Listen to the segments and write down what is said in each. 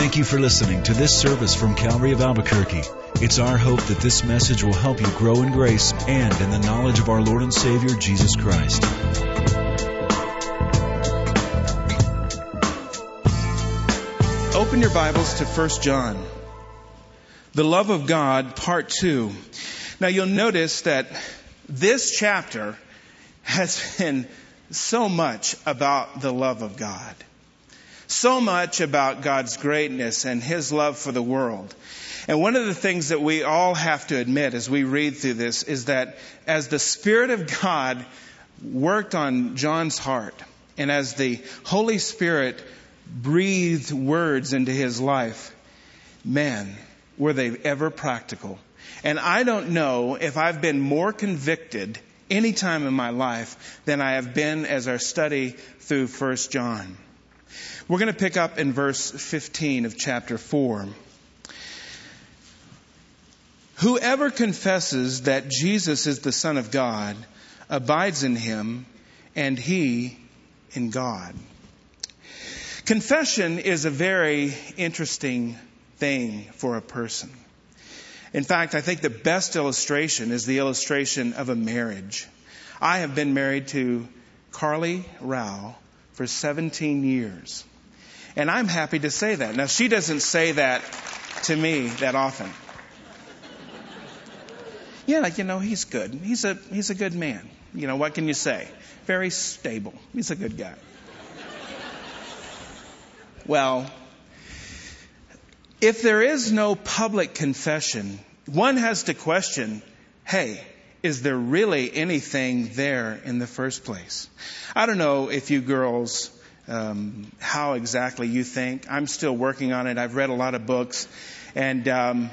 Thank you for listening to this service from Calvary of Albuquerque. It's our hope that this message will help you grow in grace and in the knowledge of our Lord and Savior, Jesus Christ. Open your Bibles to 1 John. The love of God, part 2. Now you'll notice that this chapter has been so much about the love of God. So much about God's greatness and His love for the world. And one of the things that we all have to admit as we read through this is that as the Spirit of God worked on John's heart, and as the Holy Spirit breathed words into his life, man, were they ever practical. And I don't know if I've been more convicted any time in my life than I have been as our study through 1 John. We're going to pick up in verse 15 of chapter 4. Whoever confesses that Jesus is the Son of God abides in him and he in God. Confession is a very interesting thing for a person. In fact, I think the best illustration is the illustration of a marriage. I have been married to Carly Row for 17 years. And I'm happy to say that. Now, she doesn't say that to me that often. Yeah, you know, he's good. He's a, he's a good man. You know, what can you say? Very stable. He's a good guy. Well, if there is no public confession, one has to question, hey, is there really anything there in the first place? I don't know if you girls, um, how exactly you think. I'm still working on it. I've read a lot of books, and um,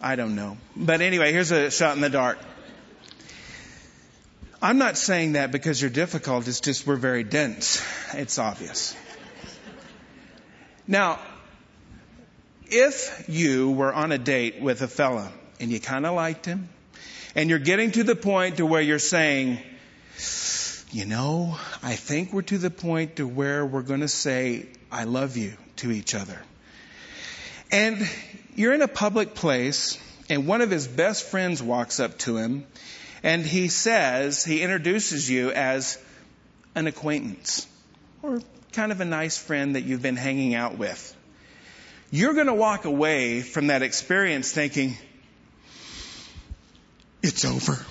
I don't know. But anyway, here's a shot in the dark. I'm not saying that because you're difficult. It's just we're very dense. It's obvious. Now, if you were on a date with a fella and you kind of liked him and you're getting to the point to where you're saying, you know, I think we're to the point to where we're going to say, I love you to each other. And you're in a public place and one of his best friends walks up to him and he says, he introduces you as an acquaintance or kind of a nice friend that you've been hanging out with you're going to walk away from that experience thinking, it's over.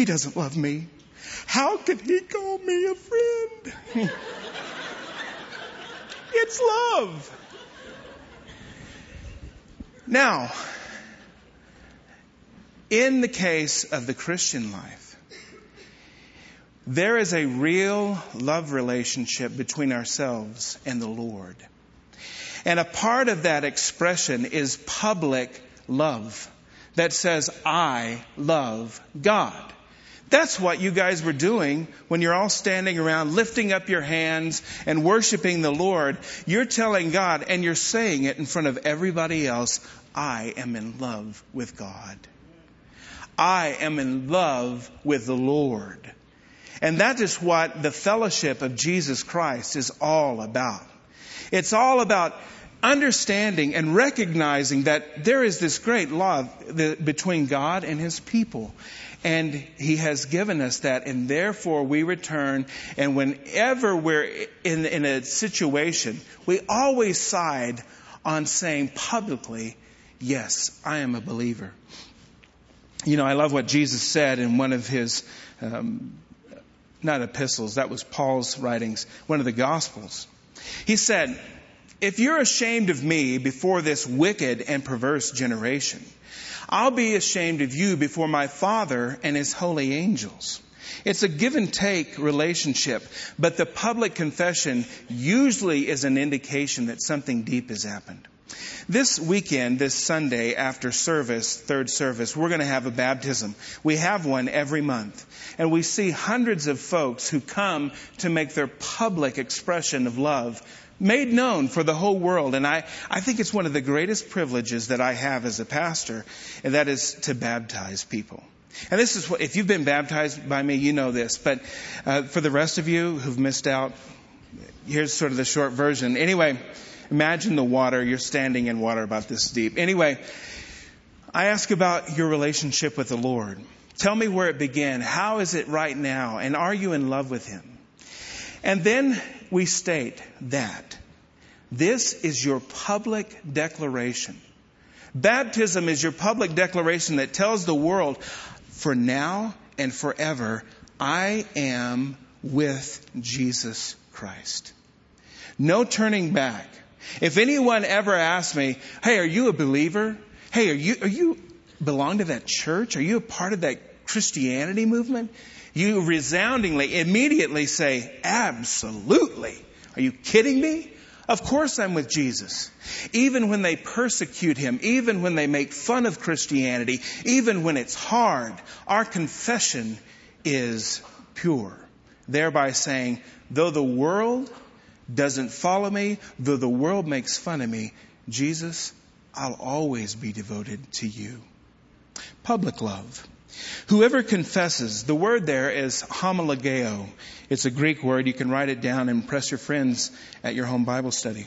He doesn't love me. How could he call me a friend? it's love. Now, in the case of the Christian life, there is a real love relationship between ourselves and the Lord. And a part of that expression is public love that says, I love God. That's what you guys were doing when you're all standing around lifting up your hands and worshiping the Lord. You're telling God and you're saying it in front of everybody else, I am in love with God. I am in love with the Lord. And that is what the fellowship of Jesus Christ is all about. It's all about understanding and recognizing that there is this great love between God and His people. And He has given us that, and therefore we return. And whenever we're in, in a situation, we always side on saying publicly, Yes, I am a believer. You know, I love what Jesus said in one of His um, not epistles, that was Paul's writings, one of the gospels. He said, if you're ashamed of me before this wicked and perverse generation, I'll be ashamed of you before my Father and his holy angels. It's a give and take relationship, but the public confession usually is an indication that something deep has happened. This weekend, this Sunday after service, third service, we're going to have a baptism. We have one every month. And we see hundreds of folks who come to make their public expression of love made known for the whole world. And I, I think it's one of the greatest privileges that I have as a pastor, and that is to baptize people. And this is what, if you've been baptized by me, you know this. But uh, for the rest of you who've missed out, here's sort of the short version. Anyway, imagine the water. You're standing in water about this deep. Anyway, I ask about your relationship with the Lord. Tell me where it began. How is it right now? And are you in love with Him? And then we state that this is your public declaration. Baptism is your public declaration that tells the world, for now and forever, I am with Jesus Christ. No turning back. If anyone ever asks me, hey, are you a believer? Hey, are you, are you belong to that church? Are you a part of that Christianity movement? You resoundingly, immediately say, absolutely. Are you kidding me? Of course I'm with Jesus. Even when they persecute him, even when they make fun of Christianity, even when it's hard, our confession is pure. Thereby saying, though the world doesn't follow me, though the world makes fun of me, Jesus, I'll always be devoted to you. Public love. Whoever confesses, the word there is homologeo. It's a Greek word. You can write it down and impress your friends at your home Bible study.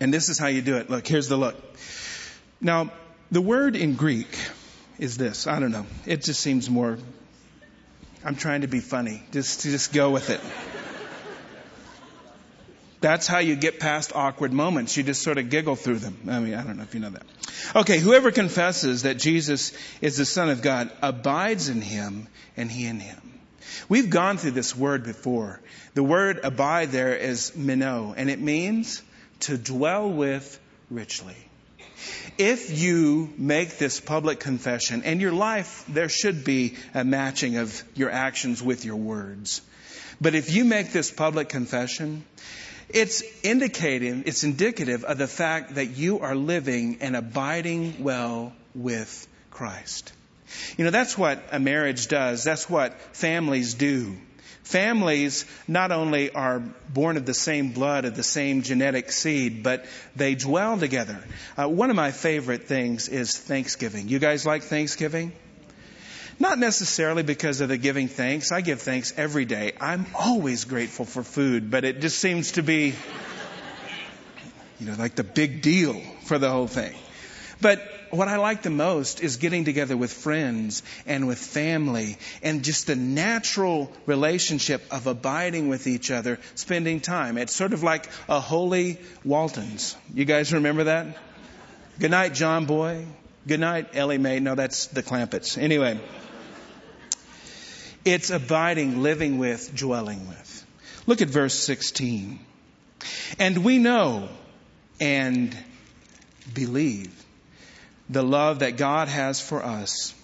And this is how you do it. Look, here's the look. Now, the word in Greek is this. I don't know. It just seems more. I'm trying to be funny. Just, just go with it. That's how you get past awkward moments. You just sort of giggle through them. I mean, I don't know if you know that. Okay, whoever confesses that Jesus is the Son of God abides in him and he in him. We've gone through this word before. The word abide there is meno, and it means to dwell with richly. If you make this public confession, and your life, there should be a matching of your actions with your words. But if you make this public confession, it's indicating, it's indicative of the fact that you are living and abiding well with Christ. You know, that's what a marriage does. That's what families do. Families not only are born of the same blood, of the same genetic seed, but they dwell together. Uh, one of my favorite things is Thanksgiving. You guys like Thanksgiving? Not necessarily because of the giving thanks. I give thanks every day. I'm always grateful for food, but it just seems to be, you know, like the big deal for the whole thing. But what I like the most is getting together with friends and with family and just the natural relationship of abiding with each other, spending time. It's sort of like a holy Waltons. You guys remember that? Good night, John Boy. Good night, Ellie Mae. No, that's the Clampetts. Anyway. It's abiding, living with, dwelling with. Look at verse 16. And we know and believe the love that God has for us.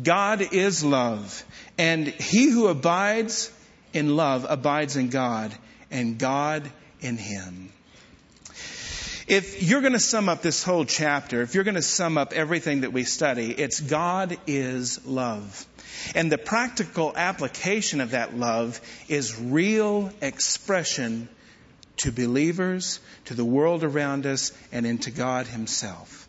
God is love, and he who abides in love abides in God, and God in him. If you're going to sum up this whole chapter, if you're going to sum up everything that we study, it's God is love. And the practical application of that love is real expression to believers, to the world around us, and into God Himself.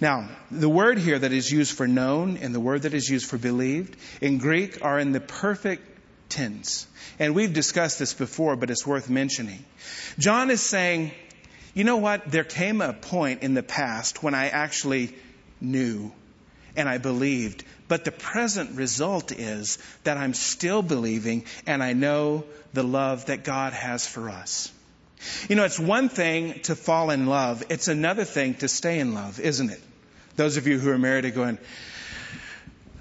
Now, the word here that is used for known and the word that is used for believed in Greek are in the perfect tense. And we've discussed this before, but it's worth mentioning. John is saying, you know what? There came a point in the past when I actually knew and I believed. But the present result is that I'm still believing and I know the love that God has for us. You know, it's one thing to fall in love. It's another thing to stay in love, isn't it? Those of you who are married are going,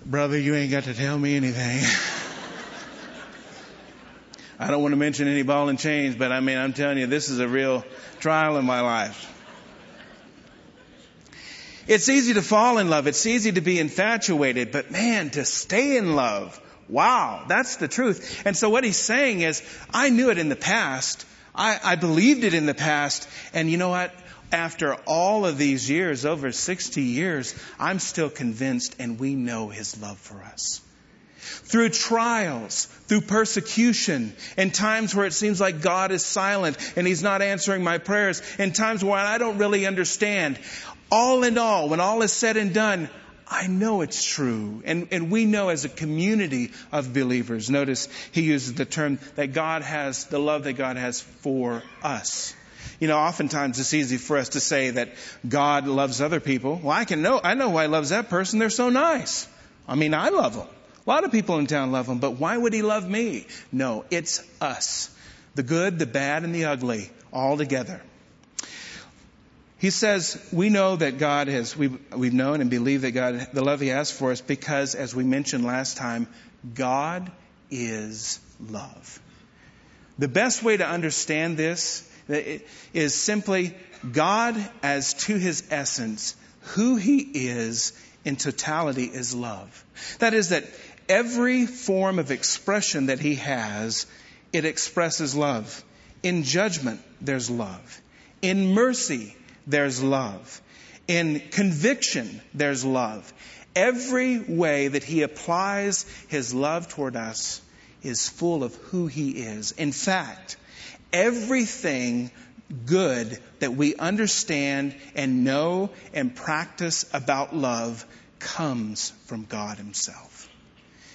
brother, you ain't got to tell me anything. I don't want to mention any ball and chains, but I mean, I'm telling you, this is a real trial in my life. It's easy to fall in love. It's easy to be infatuated, but man, to stay in love. Wow, that's the truth. And so what he's saying is, I knew it in the past. I, I believed it in the past. And you know what? After all of these years, over 60 years, I'm still convinced and we know his love for us through trials, through persecution, in times where it seems like God is silent and He's not answering my prayers, in times where I don't really understand. All in all, when all is said and done, I know it's true. And, and we know as a community of believers, notice he uses the term that God has, the love that God has for us. You know, oftentimes it's easy for us to say that God loves other people. Well, I can know, I know why he loves that person. They're so nice. I mean, I love them. A lot of people in town love him, but why would he love me? No, it's us. The good, the bad, and the ugly all together. He says, we know that God has, we've, we've known and believe that God, the love He has for us because, as we mentioned last time, God is love. The best way to understand this is simply God as to His essence, who He is in totality is love. That is that every form of expression that He has, it expresses love. In judgment, there's love. In mercy, there's love. In conviction, there's love. Every way that he applies his love toward us is full of who he is. In fact, everything good that we understand and know and practice about love comes from God himself.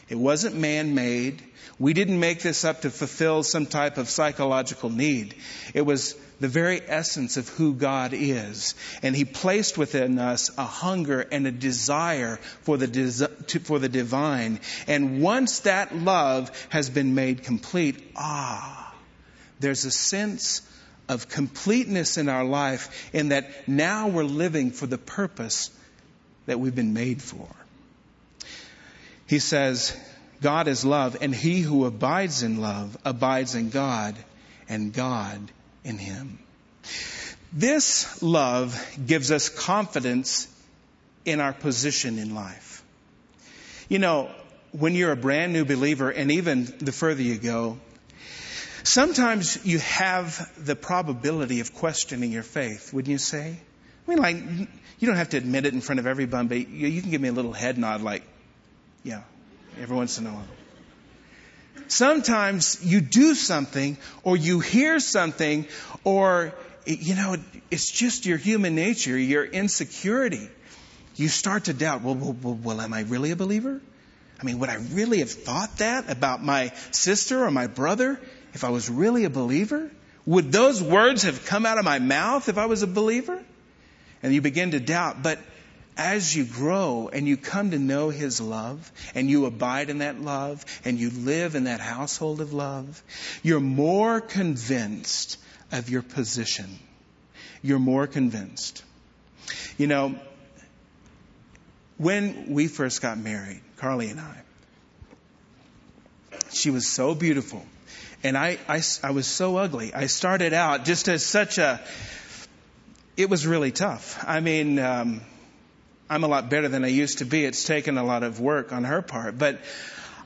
It wasn't man made. We didn't make this up to fulfill some type of psychological need. It was the very essence of who God is. And He placed within us a hunger and a desire for the, for the divine. And once that love has been made complete, ah, there's a sense of completeness in our life in that now we're living for the purpose that we've been made for. He says, God is love, and he who abides in love abides in God, and God in Him. This love gives us confidence in our position in life. You know, when you're a brand new believer, and even the further you go, sometimes you have the probability of questioning your faith, wouldn't you say? I mean, like, you don't have to admit it in front of everyone, but you can give me a little head nod, like, yeah, every once in a while. Sometimes you do something or you hear something or, you know, it's just your human nature, your insecurity. You start to doubt, well, well, well, well, am I really a believer? I mean, would I really have thought that about my sister or my brother if I was really a believer? Would those words have come out of my mouth if I was a believer? And you begin to doubt, but as you grow and you come to know His love and you abide in that love and you live in that household of love, you're more convinced of your position. You're more convinced. You know, when we first got married, Carly and I, she was so beautiful. And I, I, I was so ugly. I started out just as such a, it was really tough. I mean, um, I'm a lot better than I used to be. It's taken a lot of work on her part, but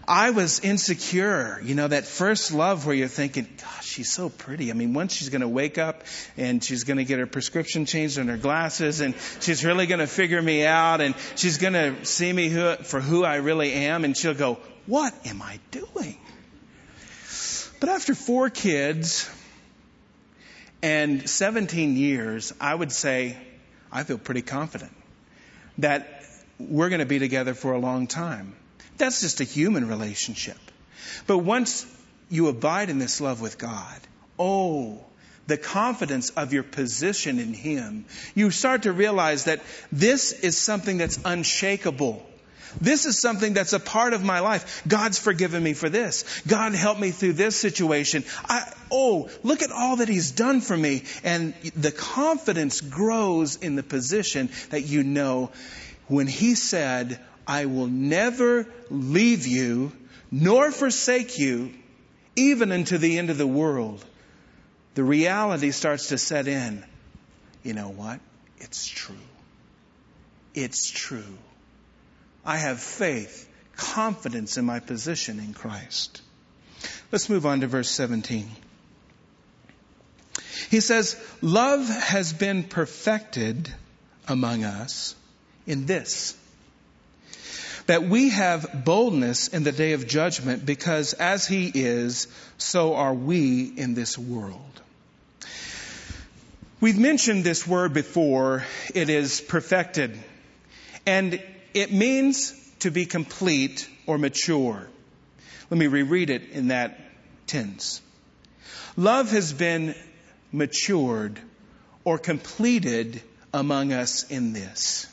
I was insecure. You know, that first love where you're thinking, gosh, she's so pretty. I mean, once she's going to wake up and she's going to get her prescription changed and her glasses and she's really going to figure me out and she's going to see me who, for who I really am and she'll go, what am I doing? But after four kids and 17 years, I would say I feel pretty confident that we're going to be together for a long time. That's just a human relationship. But once you abide in this love with God, oh, the confidence of your position in Him, you start to realize that this is something that's unshakable. This is something that's a part of my life. God's forgiven me for this. God helped me through this situation. I, oh, look at all that He's done for me. And the confidence grows in the position that you know when He said, I will never leave you nor forsake you even unto the end of the world. The reality starts to set in. You know what? It's true. It's true. I have faith, confidence in my position in Christ. Let's move on to verse 17. He says, Love has been perfected among us in this that we have boldness in the day of judgment because as he is, so are we in this world. We've mentioned this word before. It is perfected. And it means to be complete or mature. Let me reread it in that tense. Love has been matured or completed among us in this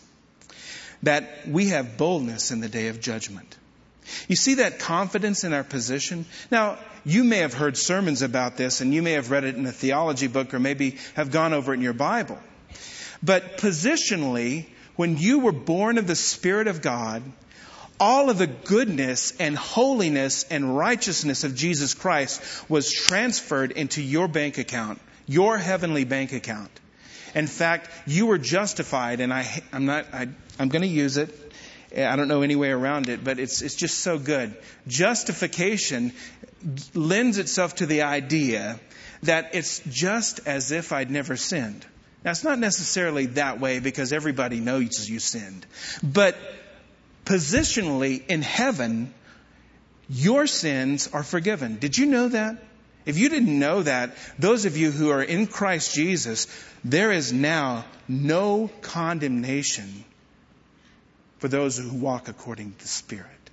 that we have boldness in the day of judgment. You see that confidence in our position? Now, you may have heard sermons about this and you may have read it in a theology book or maybe have gone over it in your Bible. But positionally, when you were born of the Spirit of God, all of the goodness and holiness and righteousness of Jesus Christ was transferred into your bank account, your heavenly bank account. In fact, you were justified, and I, I'm not, I, I'm going to use it. I don't know any way around it, but it's, it's just so good. Justification lends itself to the idea that it's just as if I'd never sinned. Now, it's not necessarily that way because everybody knows you sinned. But positionally in heaven, your sins are forgiven. Did you know that? If you didn't know that, those of you who are in Christ Jesus, there is now no condemnation for those who walk according to the Spirit.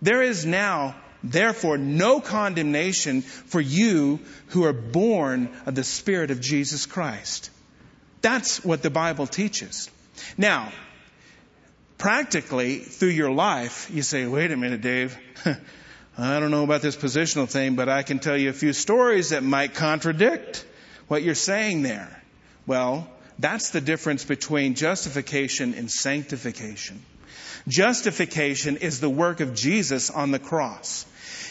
There is now, therefore, no condemnation for you who are born of the Spirit of Jesus Christ. That's what the Bible teaches. Now, practically through your life, you say, wait a minute, Dave. I don't know about this positional thing, but I can tell you a few stories that might contradict what you're saying there. Well, that's the difference between justification and sanctification. Justification is the work of Jesus on the cross.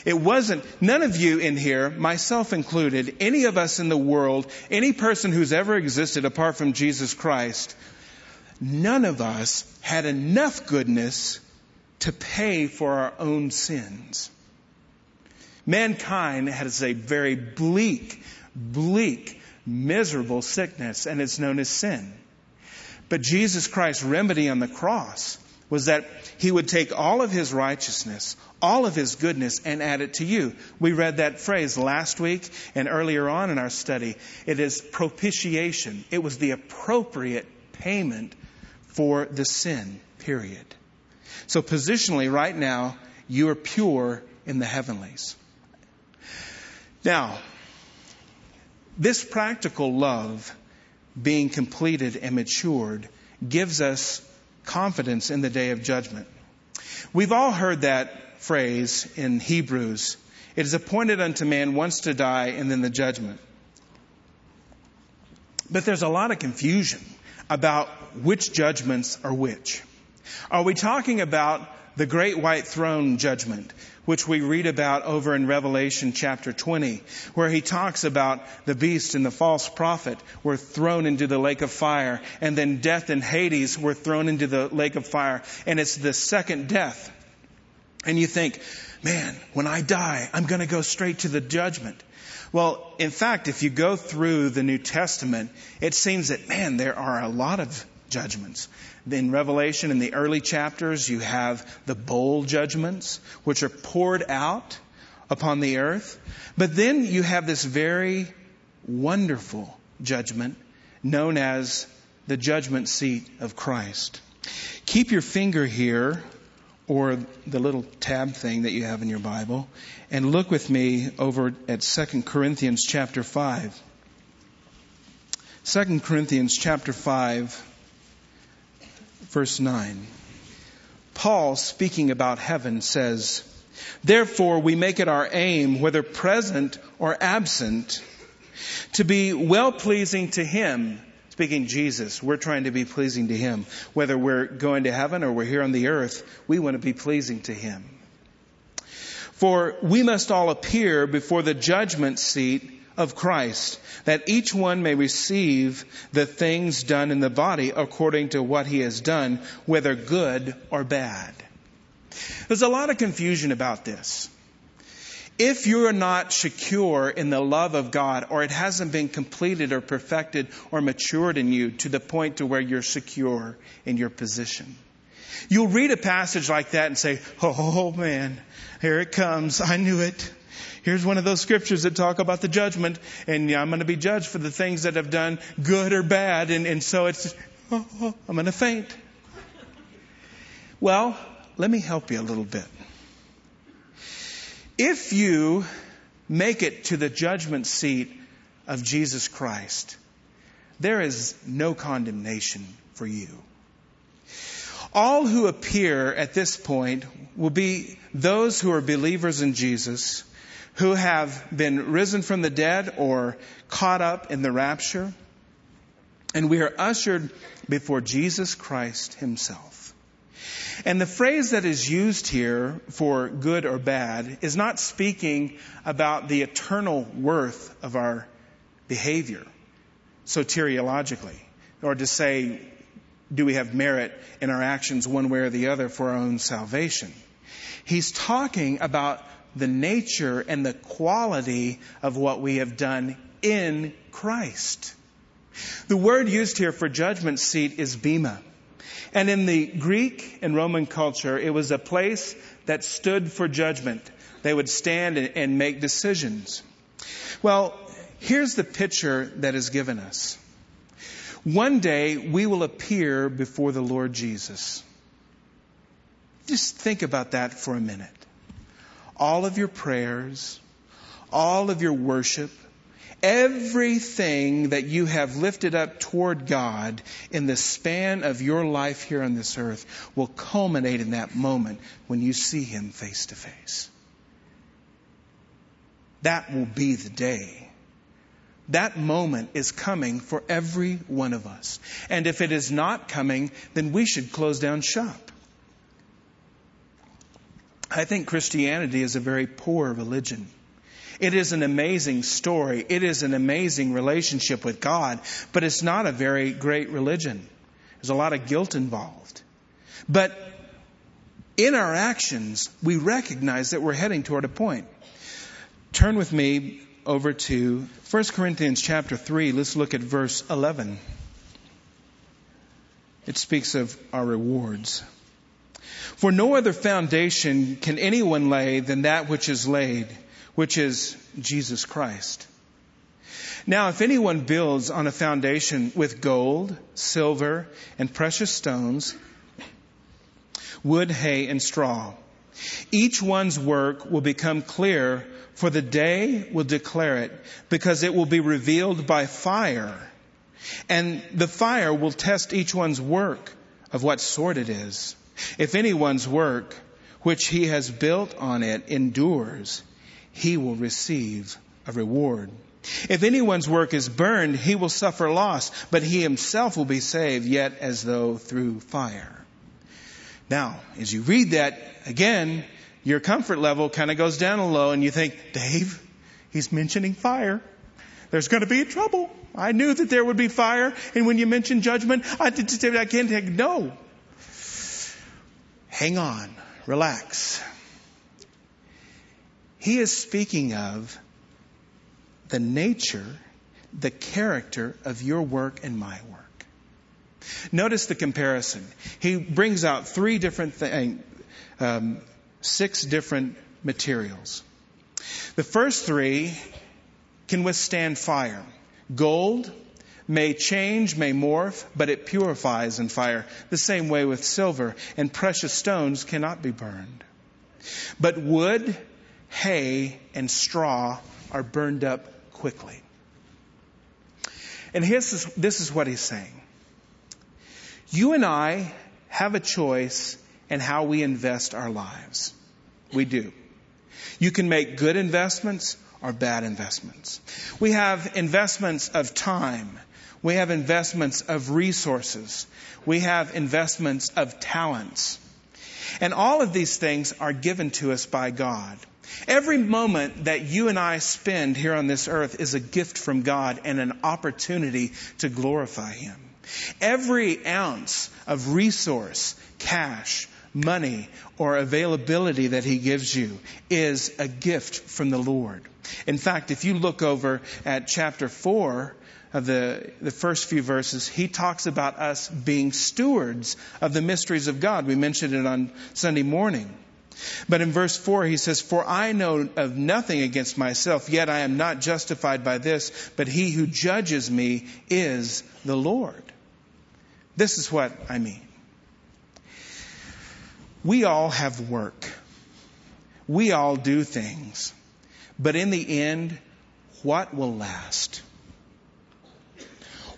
It wasn't, none of you in here, myself included, any of us in the world, any person who's ever existed apart from Jesus Christ, none of us had enough goodness to pay for our own sins. Mankind has a very bleak, bleak, miserable sickness, and it's known as sin. But Jesus Christ's remedy on the cross was that he would take all of his righteousness, all of his goodness, and add it to you. We read that phrase last week and earlier on in our study. It is propitiation. It was the appropriate payment for the sin, period. So positionally, right now, you are pure in the heavenlies. Now, this practical love being completed and matured gives us confidence in the day of judgment. We've all heard that phrase in Hebrews. It is appointed unto man once to die and then the judgment. But there's a lot of confusion about which judgments are which. Are we talking about the great white throne judgment, which we read about over in Revelation chapter 20, where he talks about the beast and the false prophet were thrown into the lake of fire, and then death and Hades were thrown into the lake of fire, and it's the second death. And you think, man, when I die, I'm going to go straight to the judgment. Well, in fact, if you go through the New Testament, it seems that, man, there are a lot of judgments. In Revelation, in the early chapters, you have the bowl judgments, which are poured out upon the earth. But then you have this very wonderful judgment known as the judgment seat of Christ. Keep your finger here or the little tab thing that you have in your Bible and look with me over at 2 Corinthians chapter 5. 2 Corinthians chapter 5 verse 9. Paul, speaking about heaven, says, Therefore we make it our aim, whether present or absent, to be well pleasing to Him. Speaking Jesus, we're trying to be pleasing to Him. Whether we're going to heaven or we're here on the earth, we want to be pleasing to Him. For we must all appear before the judgment seat of Christ, that each one may receive the things done in the body according to what he has done, whether good or bad. There's a lot of confusion about this. If you're not secure in the love of God, or it hasn't been completed or perfected or matured in you to the point to where you're secure in your position, you'll read a passage like that and say, Oh man, here it comes. I knew it. Here's one of those scriptures that talk about the judgment, and I'm going to be judged for the things that I've done, good or bad, and, and so it's, oh, oh, I'm going to faint. Well, let me help you a little bit. If you make it to the judgment seat of Jesus Christ, there is no condemnation for you. All who appear at this point will be those who are believers in Jesus, who have been risen from the dead or caught up in the rapture, and we are ushered before Jesus Christ Himself. And the phrase that is used here for good or bad is not speaking about the eternal worth of our behavior soteriologically, or to say, do we have merit in our actions one way or the other for our own salvation? He's talking about the nature and the quality of what we have done in Christ. The word used here for judgment seat is bema. And in the Greek and Roman culture, it was a place that stood for judgment. They would stand and make decisions. Well, here's the picture that is given us. One day we will appear before the Lord Jesus. Just think about that for a minute. All of your prayers, all of your worship, everything that you have lifted up toward God in the span of your life here on this earth will culminate in that moment when you see Him face to face. That will be the day. That moment is coming for every one of us. And if it is not coming, then we should close down shop. I think Christianity is a very poor religion. It is an amazing story. It is an amazing relationship with God, but it's not a very great religion. There's a lot of guilt involved. But in our actions, we recognize that we're heading toward a point. Turn with me over to 1 Corinthians chapter 3. Let's look at verse 11. It speaks of our rewards. For no other foundation can anyone lay than that which is laid which is Jesus Christ. Now, if anyone builds on a foundation with gold, silver, and precious stones, wood, hay, and straw, each one's work will become clear, for the day will declare it, because it will be revealed by fire. And the fire will test each one's work of what sort it is. If anyone's work, which he has built on it, endures, he will receive a reward. If anyone's work is burned, he will suffer loss, but he himself will be saved, yet as though through fire. Now, as you read that again, your comfort level kind of goes down a low and you think, Dave, he's mentioning fire. There's going to be trouble. I knew that there would be fire. And when you mention judgment, I I can't take, no. Hang on. Relax. He is speaking of the nature, the character of your work and my work. Notice the comparison. He brings out three different things, um, six different materials. The first three can withstand fire. Gold may change, may morph, but it purifies in fire. The same way with silver, and precious stones cannot be burned. But wood hay, and straw are burned up quickly. And this this is what he's saying. You and I have a choice in how we invest our lives. We do. You can make good investments or bad investments. We have investments of time. We have investments of resources. We have investments of talents. And all of these things are given to us by God. Every moment that you and I spend here on this earth is a gift from God and an opportunity to glorify Him. Every ounce of resource, cash, money, or availability that He gives you is a gift from the Lord. In fact, if you look over at chapter 4 of the, the first few verses, He talks about us being stewards of the mysteries of God. We mentioned it on Sunday morning. But in verse 4, he says, For I know of nothing against myself, yet I am not justified by this, but he who judges me is the Lord. This is what I mean. We all have work. We all do things. But in the end, what will last?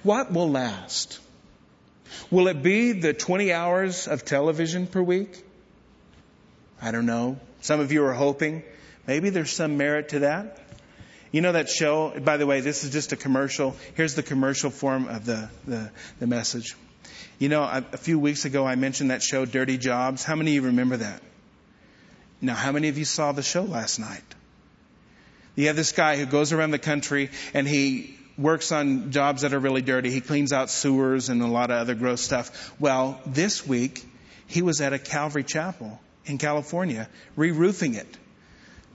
What will last? Will it be the 20 hours of television per week? I don't know. Some of you are hoping. Maybe there's some merit to that. You know that show, by the way, this is just a commercial. Here's the commercial form of the, the, the message. You know, a, a few weeks ago I mentioned that show, Dirty Jobs. How many of you remember that? Now, how many of you saw the show last night? You have this guy who goes around the country and he works on jobs that are really dirty. He cleans out sewers and a lot of other gross stuff. Well, this week he was at a Calvary Chapel in California re-roofing it.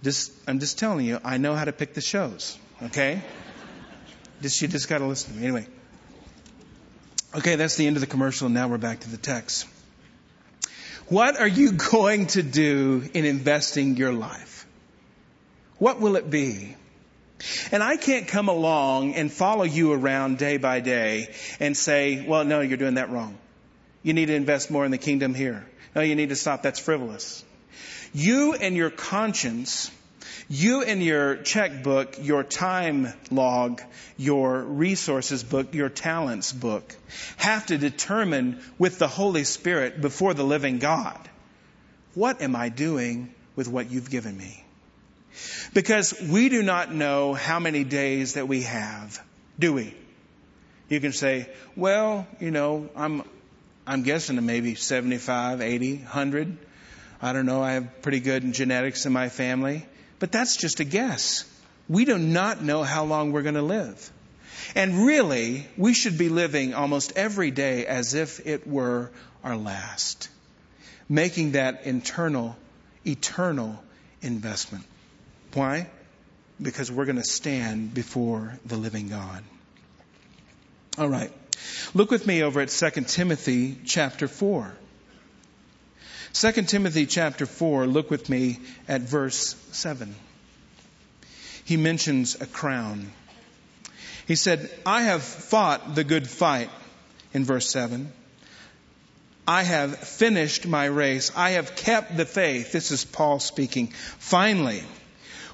Just, I'm just telling you, I know how to pick the shows. Okay? just, you just gotta listen to me. Anyway. Okay, that's the end of the commercial. Now we're back to the text. What are you going to do in investing your life? What will it be? And I can't come along and follow you around day by day and say, well, no, you're doing that wrong. You need to invest more in the kingdom here. No, you need to stop. That's frivolous. You and your conscience, you and your checkbook, your time log, your resources book, your talents book have to determine with the Holy Spirit before the living God, what am I doing with what you've given me? Because we do not know how many days that we have, do we? You can say, well, you know, I'm, I'm guessing maybe 75, 80, 100. I don't know. I have pretty good genetics in my family. But that's just a guess. We do not know how long we're going to live. And really, we should be living almost every day as if it were our last, making that internal, eternal investment. Why? Because we're going to stand before the living God. All right. Look with me over at 2 Timothy chapter 4. 2 Timothy chapter 4, look with me at verse 7. He mentions a crown. He said, I have fought the good fight in verse 7. I have finished my race. I have kept the faith. This is Paul speaking. Finally,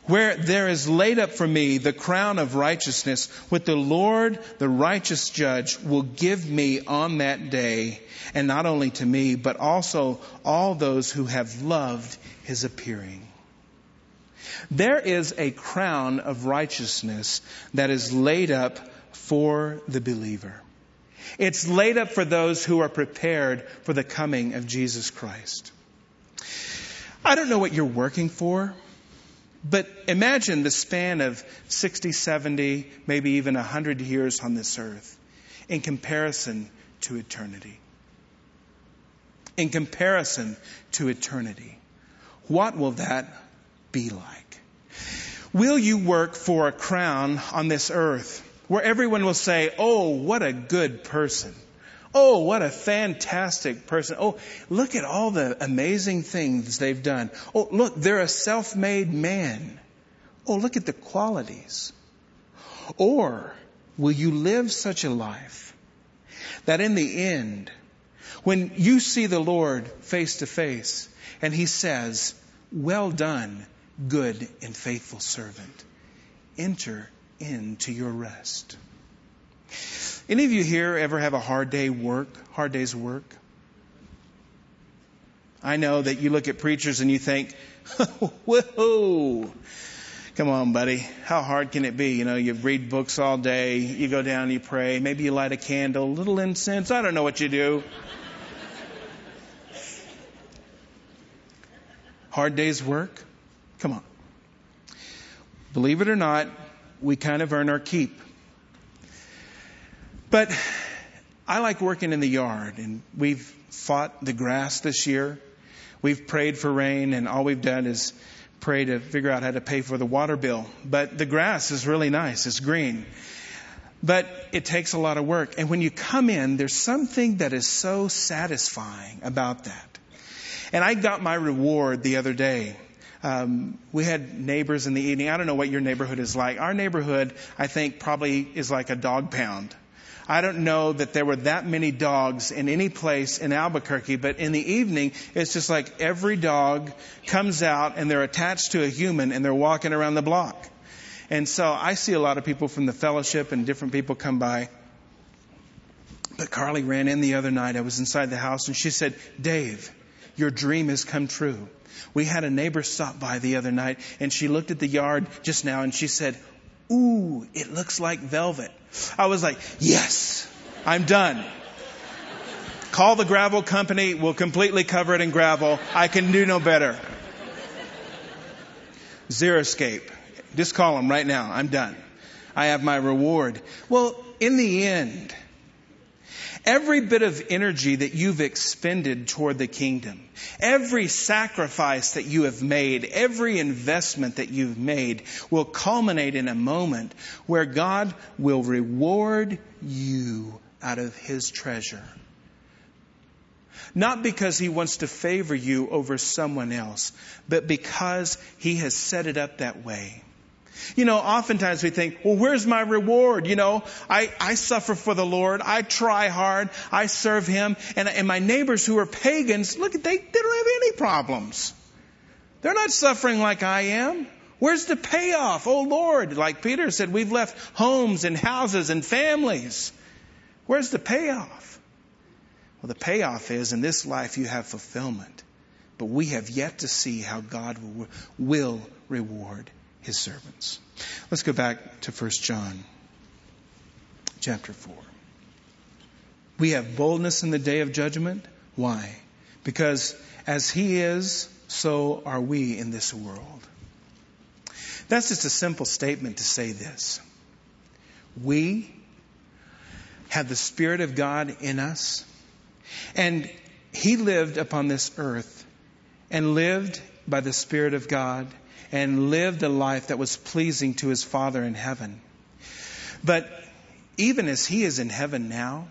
where there is laid up for me the crown of righteousness, which the Lord, the righteous judge, will give me on that day, and not only to me, but also all those who have loved his appearing. There is a crown of righteousness that is laid up for the believer. It's laid up for those who are prepared for the coming of Jesus Christ. I don't know what you're working for. But imagine the span of 60, 70, maybe even 100 years on this earth in comparison to eternity. In comparison to eternity. What will that be like? Will you work for a crown on this earth where everyone will say, Oh, what a good person? Oh, what a fantastic person. Oh, look at all the amazing things they've done. Oh, look, they're a self-made man. Oh, look at the qualities. Or will you live such a life that in the end, when you see the Lord face to face and he says, well done, good and faithful servant, enter into your rest. Any of you here ever have a hard day work, hard day's work? I know that you look at preachers and you think, whoa, come on, buddy. How hard can it be? You know, you read books all day, you go down, you pray, maybe you light a candle, a little incense. I don't know what you do. hard day's work? Come on. Believe it or not, we kind of earn our keep. But I like working in the yard, and we've fought the grass this year. We've prayed for rain, and all we've done is pray to figure out how to pay for the water bill. But the grass is really nice. It's green. But it takes a lot of work. And when you come in, there's something that is so satisfying about that. And I got my reward the other day. Um, we had neighbors in the evening. I don't know what your neighborhood is like. Our neighborhood, I think, probably is like a dog pound. I don't know that there were that many dogs in any place in Albuquerque, but in the evening, it's just like every dog comes out and they're attached to a human and they're walking around the block. And so I see a lot of people from the fellowship and different people come by. But Carly ran in the other night. I was inside the house and she said, Dave, your dream has come true. We had a neighbor stop by the other night and she looked at the yard just now and she said, Ooh, it looks like velvet. I was like, yes, I'm done. Call the gravel company. We'll completely cover it in gravel. I can do no better. Xeriscape. Just call them right now. I'm done. I have my reward. Well, in the end, Every bit of energy that you've expended toward the kingdom, every sacrifice that you have made, every investment that you've made will culminate in a moment where God will reward you out of His treasure. Not because He wants to favor you over someone else, but because He has set it up that way. You know, oftentimes we think, well, where's my reward? You know, I, I suffer for the Lord. I try hard. I serve Him. And, and my neighbors who are pagans, look, they, they don't have any problems. They're not suffering like I am. Where's the payoff? Oh Lord, like Peter said, we've left homes and houses and families. Where's the payoff? Well, the payoff is in this life you have fulfillment. But we have yet to see how God will, will reward his servants. Let's go back to 1 John chapter 4. We have boldness in the day of judgment. Why? Because as he is, so are we in this world. That's just a simple statement to say this. We have the Spirit of God in us, and he lived upon this earth and lived by the Spirit of God and lived a life that was pleasing to his Father in heaven. But even as he is in heaven now,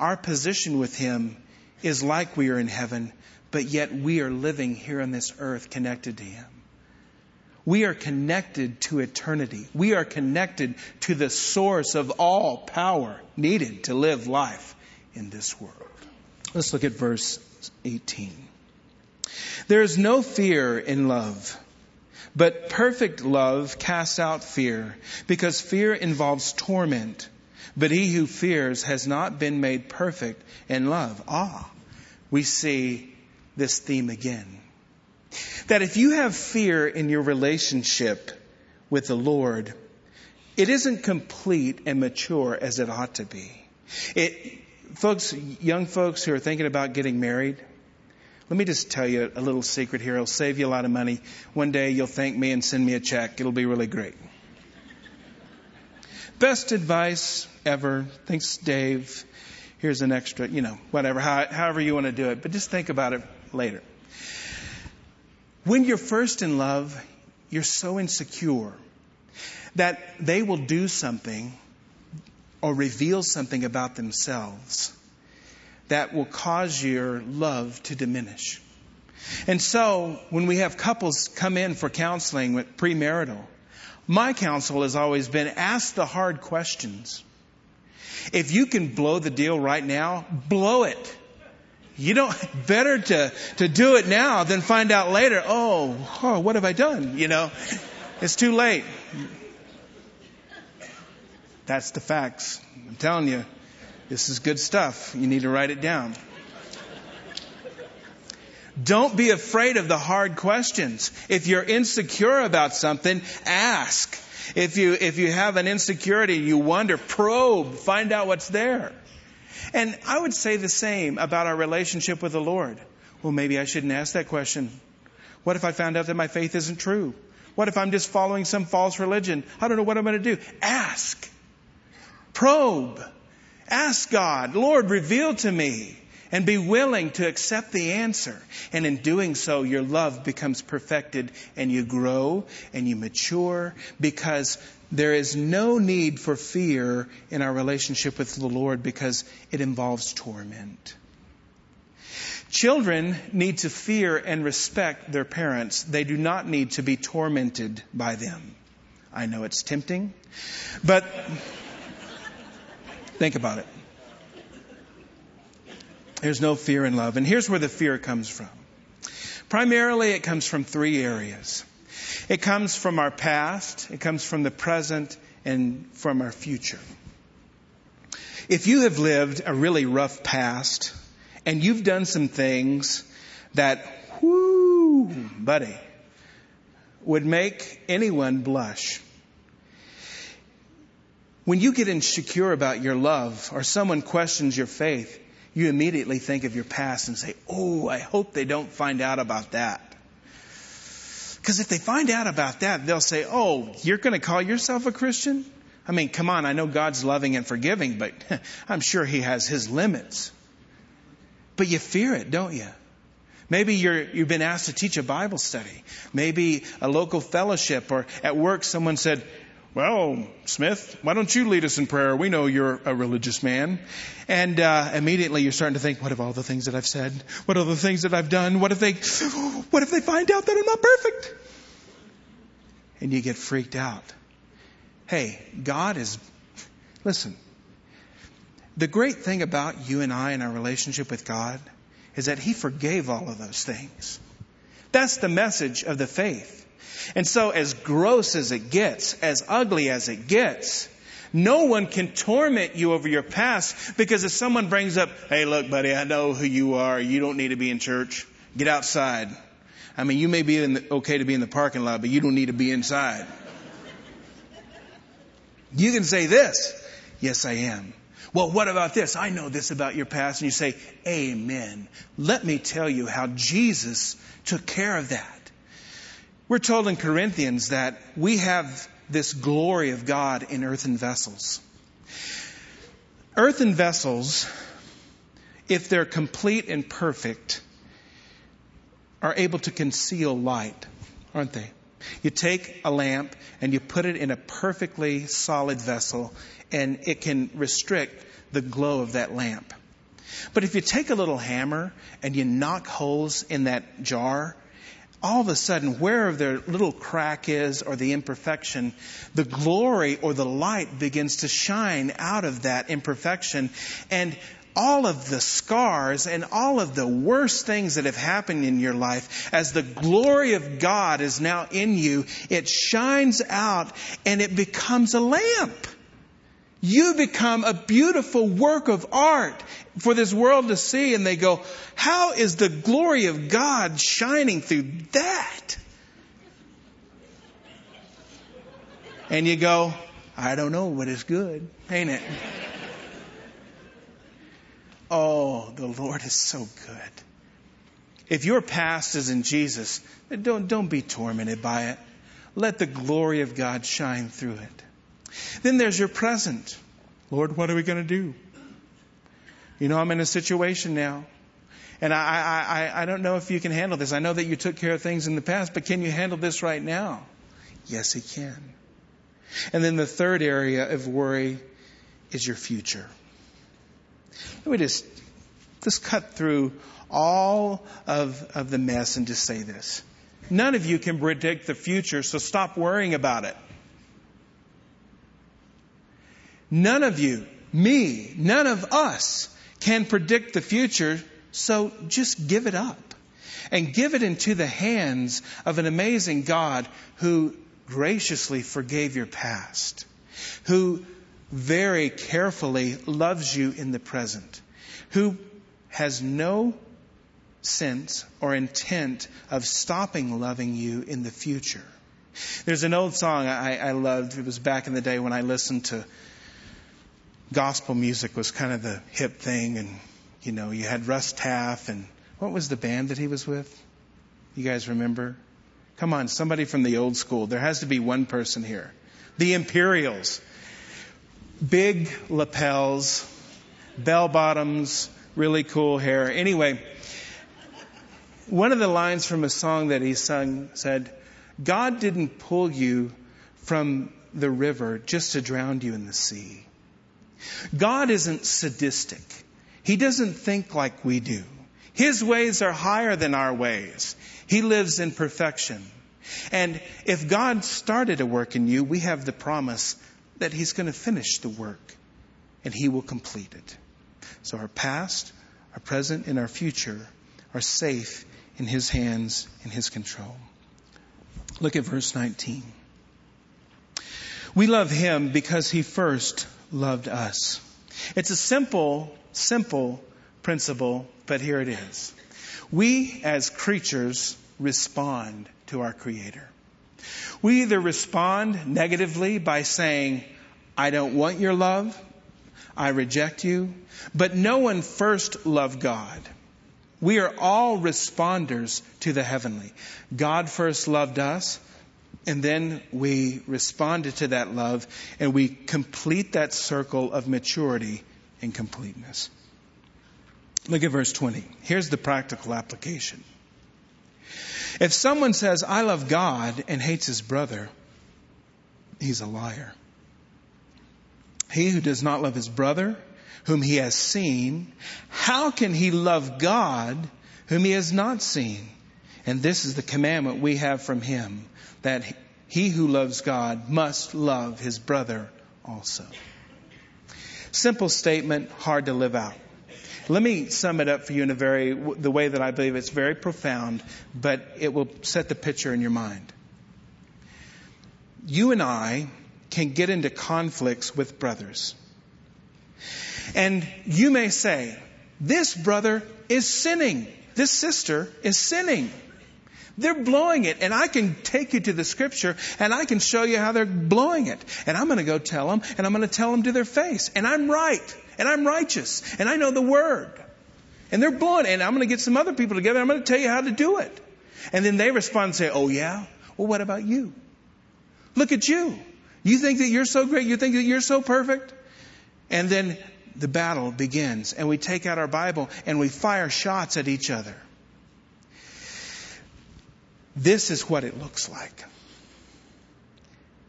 our position with him is like we are in heaven, but yet we are living here on this earth connected to him. We are connected to eternity. We are connected to the source of all power needed to live life in this world. Let's look at verse 18. There is no fear in love but perfect love casts out fear, because fear involves torment. But he who fears has not been made perfect in love. Ah, we see this theme again. That if you have fear in your relationship with the Lord, it isn't complete and mature as it ought to be. It, folks, young folks who are thinking about getting married, let me just tell you a little secret here. It'll save you a lot of money. One day you'll thank me and send me a check. It'll be really great. Best advice ever. Thanks, Dave. Here's an extra, you know, whatever, however you want to do it. But just think about it later. When you're first in love, you're so insecure that they will do something or reveal something about themselves that will cause your love to diminish. And so, when we have couples come in for counseling with premarital, my counsel has always been ask the hard questions. If you can blow the deal right now, blow it. You don't, better to, to do it now than find out later, oh, oh, what have I done? You know, it's too late. That's the facts. I'm telling you. This is good stuff. You need to write it down. Don't be afraid of the hard questions. If you're insecure about something, ask. If you, if you have an insecurity, you wonder, probe, find out what's there. And I would say the same about our relationship with the Lord. Well, maybe I shouldn't ask that question. What if I found out that my faith isn't true? What if I'm just following some false religion? I don't know what I'm going to do. Ask. Probe. Ask God, Lord, reveal to me and be willing to accept the answer. And in doing so, your love becomes perfected and you grow and you mature because there is no need for fear in our relationship with the Lord because it involves torment. Children need to fear and respect their parents. They do not need to be tormented by them. I know it's tempting, but Think about it. There's no fear in love. And here's where the fear comes from. Primarily, it comes from three areas. It comes from our past, it comes from the present, and from our future. If you have lived a really rough past, and you've done some things that, whoo, buddy, would make anyone blush. When you get insecure about your love or someone questions your faith, you immediately think of your past and say, Oh, I hope they don't find out about that. Because if they find out about that, they'll say, Oh, you're going to call yourself a Christian? I mean, come on, I know God's loving and forgiving, but I'm sure He has His limits. But you fear it, don't you? Maybe you're, you've been asked to teach a Bible study. Maybe a local fellowship or at work someone said, well, Smith, why don't you lead us in prayer? We know you're a religious man. And uh, immediately you're starting to think, what of all the things that I've said? What are the things that I've done? What if they, what if they find out that I'm not perfect? And you get freaked out. Hey, God is, listen, the great thing about you and I and our relationship with God is that He forgave all of those things. That's the message of the faith. And so as gross as it gets, as ugly as it gets, no one can torment you over your past because if someone brings up, hey look buddy, I know who you are, you don't need to be in church, get outside. I mean, you may be the, okay to be in the parking lot, but you don't need to be inside. You can say this, yes I am. Well, what about this? I know this about your past. And you say, Amen. Let me tell you how Jesus took care of that. We're told in Corinthians that we have this glory of God in earthen vessels. Earthen vessels, if they're complete and perfect, are able to conceal light, aren't they? You take a lamp and you put it in a perfectly solid vessel and it can restrict the glow of that lamp. But if you take a little hammer and you knock holes in that jar, all of a sudden, wherever their little crack is or the imperfection, the glory or the light begins to shine out of that imperfection. And all of the scars and all of the worst things that have happened in your life, as the glory of God is now in you, it shines out and it becomes a lamp. You become a beautiful work of art for this world to see and they go, how is the glory of God shining through that? And you go, I don't know, but it's good, ain't it? Oh, the Lord is so good. If your past is in Jesus, don't, don't be tormented by it. Let the glory of God shine through it. Then there's your present. Lord, what are we going to do? You know, I'm in a situation now. And I, I, I don't know if you can handle this. I know that you took care of things in the past, but can you handle this right now? Yes, He can. And then the third area of worry is your future. Let me just, just cut through all of, of the mess and just say this. None of you can predict the future, so stop worrying about it. None of you, me, none of us can predict the future, so just give it up. And give it into the hands of an amazing God who graciously forgave your past, who very carefully loves you in the present, who has no sense or intent of stopping loving you in the future. There's an old song I, I loved. It was back in the day when I listened to gospel music was kind of the hip thing, and you know, you had Russ Taff, and what was the band that he was with? You guys remember? Come on, somebody from the old school. There has to be one person here. The Imperials. Big lapels, bell bottoms, really cool hair. Anyway, one of the lines from a song that he sung said, God didn't pull you from the river just to drown you in the sea. God isn't sadistic. He doesn't think like we do. His ways are higher than our ways. He lives in perfection. And if God started a work in you, we have the promise that He's going to finish the work and He will complete it. So our past, our present and our future are safe in His hands, in His control. Look at verse 19. We love Him because He first loved us. It's a simple, simple principle, but here it is. We as creatures respond to our Creator. We either respond negatively by saying, I don't want your love, I reject you, but no one first loved God. We are all responders to the heavenly. God first loved us, and then we responded to that love, and we complete that circle of maturity and completeness. Look at verse 20. Here's the practical application. If someone says, I love God and hates his brother, he's a liar. He who does not love his brother, whom he has seen, how can he love God whom he has not seen? And this is the commandment we have from him, that he who loves God must love his brother also. Simple statement, hard to live out. Let me sum it up for you in a very, the way that I believe it's very profound, but it will set the picture in your mind. You and I can get into conflicts with brothers. And you may say, this brother is sinning. This sister is sinning. They're blowing it. And I can take you to the scripture and I can show you how they're blowing it. And I'm going to go tell them and I'm going to tell them to their face. And I'm right. And I'm righteous. And I know the word. And they're blowing it. And I'm going to get some other people together. I'm going to tell you how to do it. And then they respond and say, Oh yeah? Well, what about you? Look at you. You think that you're so great. You think that you're so perfect. And then the battle begins and we take out our Bible and we fire shots at each other. This is what it looks like.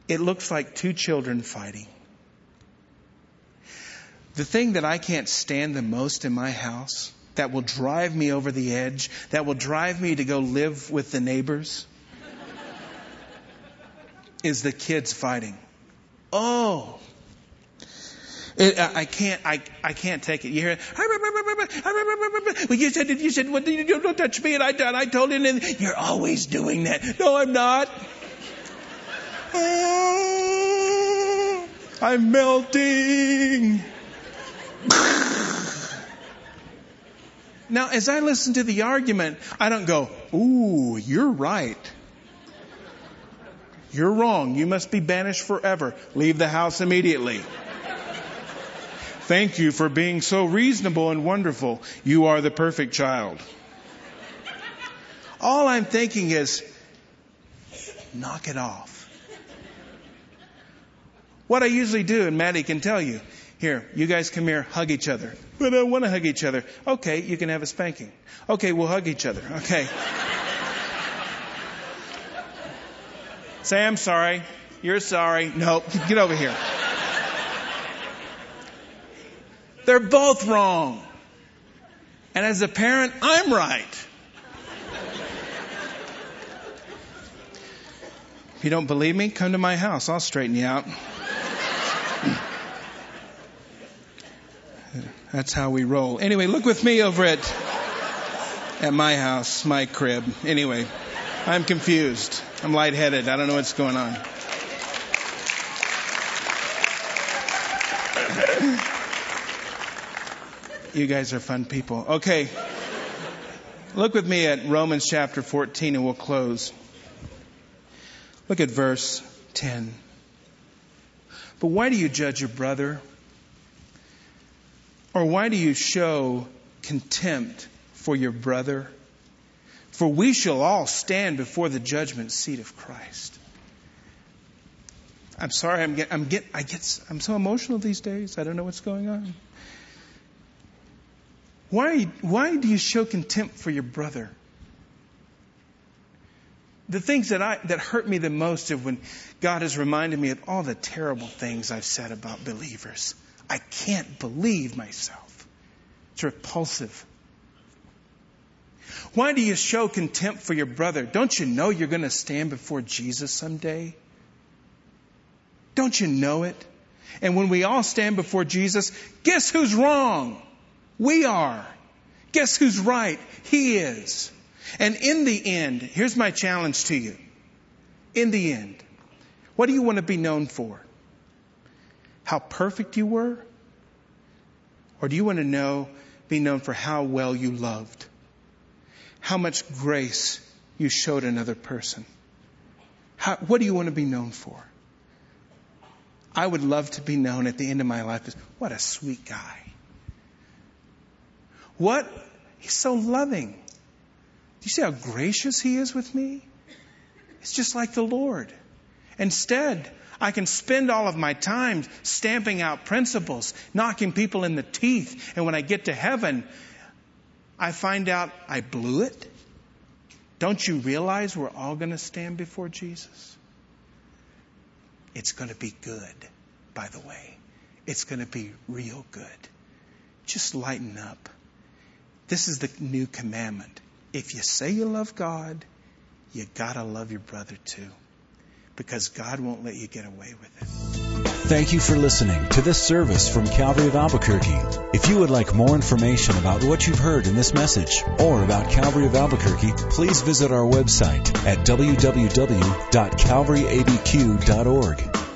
It looks like two children fighting. The thing that I can't stand the most in my house, that will drive me over the edge, that will drive me to go live with the neighbors, is the kids fighting. Oh, it, I can't, I, I can't take it. You hear it? Well, you said, you said, well, you don't touch me, and I, and I told him, and you're always doing that. No, I'm not. Oh, I'm melting. now, as I listen to the argument, I don't go, ooh, you're right. You're wrong. You must be banished forever. Leave the house immediately. Thank you for being so reasonable and wonderful. You are the perfect child. All I'm thinking is, knock it off. What I usually do, and Maddie can tell you, here, you guys come here, hug each other. But I want to hug each other. Okay, you can have a spanking. Okay, we'll hug each other. Okay. Say, I'm sorry. You're sorry. Nope. get over here. They're both wrong. And as a parent, I'm right. If you don't believe me, come to my house. I'll straighten you out. That's how we roll. Anyway, look with me over at at my house, my crib. Anyway, I'm confused. I'm lightheaded. I don't know what's going on. You guys are fun people. Okay. Look with me at Romans chapter 14 and we'll close. Look at verse 10. But why do you judge your brother? Or why do you show contempt for your brother? For we shall all stand before the judgment seat of Christ. I'm sorry, I'm get, I'm get, I get, I'm so emotional these days. I don't know what's going on. Why, why do you show contempt for your brother? The things that I, that hurt me the most is when God has reminded me of all the terrible things I've said about believers. I can't believe myself. It's repulsive. Why do you show contempt for your brother? Don't you know you're going to stand before Jesus someday? Don't you know it? And when we all stand before Jesus, guess who's wrong? We are. Guess who's right? He is. And in the end, here's my challenge to you. In the end, what do you want to be known for? How perfect you were? Or do you want to know, be known for how well you loved? How much grace you showed another person? How, what do you want to be known for? I would love to be known at the end of my life as, what a sweet guy. What? He's so loving. Do you see how gracious he is with me? It's just like the Lord. Instead, I can spend all of my time stamping out principles, knocking people in the teeth, and when I get to heaven, I find out I blew it. Don't you realize we're all going to stand before Jesus? It's going to be good, by the way. It's going to be real good. Just lighten up. This is the new commandment. If you say you love God, you gotta love your brother too. Because God won't let you get away with it. Thank you for listening to this service from Calvary of Albuquerque. If you would like more information about what you've heard in this message or about Calvary of Albuquerque, please visit our website at www.calvaryabq.org.